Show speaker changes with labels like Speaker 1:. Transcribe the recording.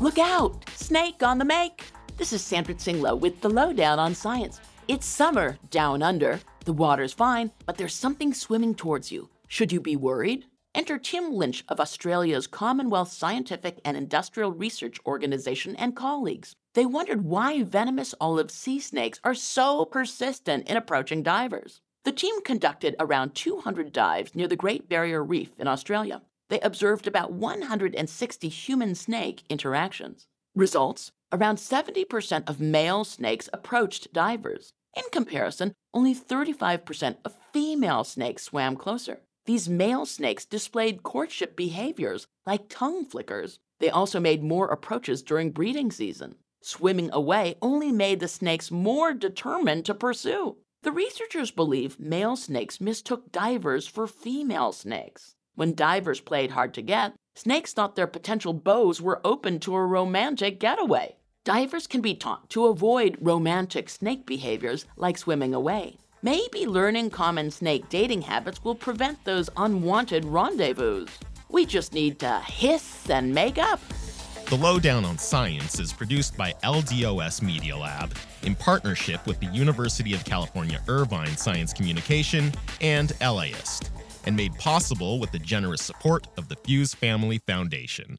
Speaker 1: Look out! Snake on the make! This is Sandra Tsing Loh with the Loh Down on science. It's summer down under. The water's fine, but there's something swimming towards you. Should you be worried? Enter Tim Lynch of Australia's Commonwealth Scientific and Industrial Research Organization and colleagues. They wondered why venomous olive sea snakes are so persistent in approaching divers. The team conducted around 200 dives near the Great Barrier Reef in Australia. They observed about 160 human snake interactions. Results around 70% of male snakes approached divers. In comparison, only 35% of female snakes swam closer. These male snakes displayed courtship behaviors like tongue flickers. They also made more approaches during breeding season. Swimming away only made the snakes more determined to pursue. The researchers believe male snakes mistook divers for female snakes. When divers played hard to get, snakes thought their potential beaus were open to a romantic getaway. Divers can be taught to avoid romantic snake behaviors like swimming away. Maybe learning common snake dating habits will prevent those unwanted rendezvous. We just need to hiss and make up.
Speaker 2: The Loh Down on Science is produced by LDOS Media Lab in partnership with the University of California Irvine Science Communication and LAist, and made possible with the generous support of the Fuhs Family Foundation.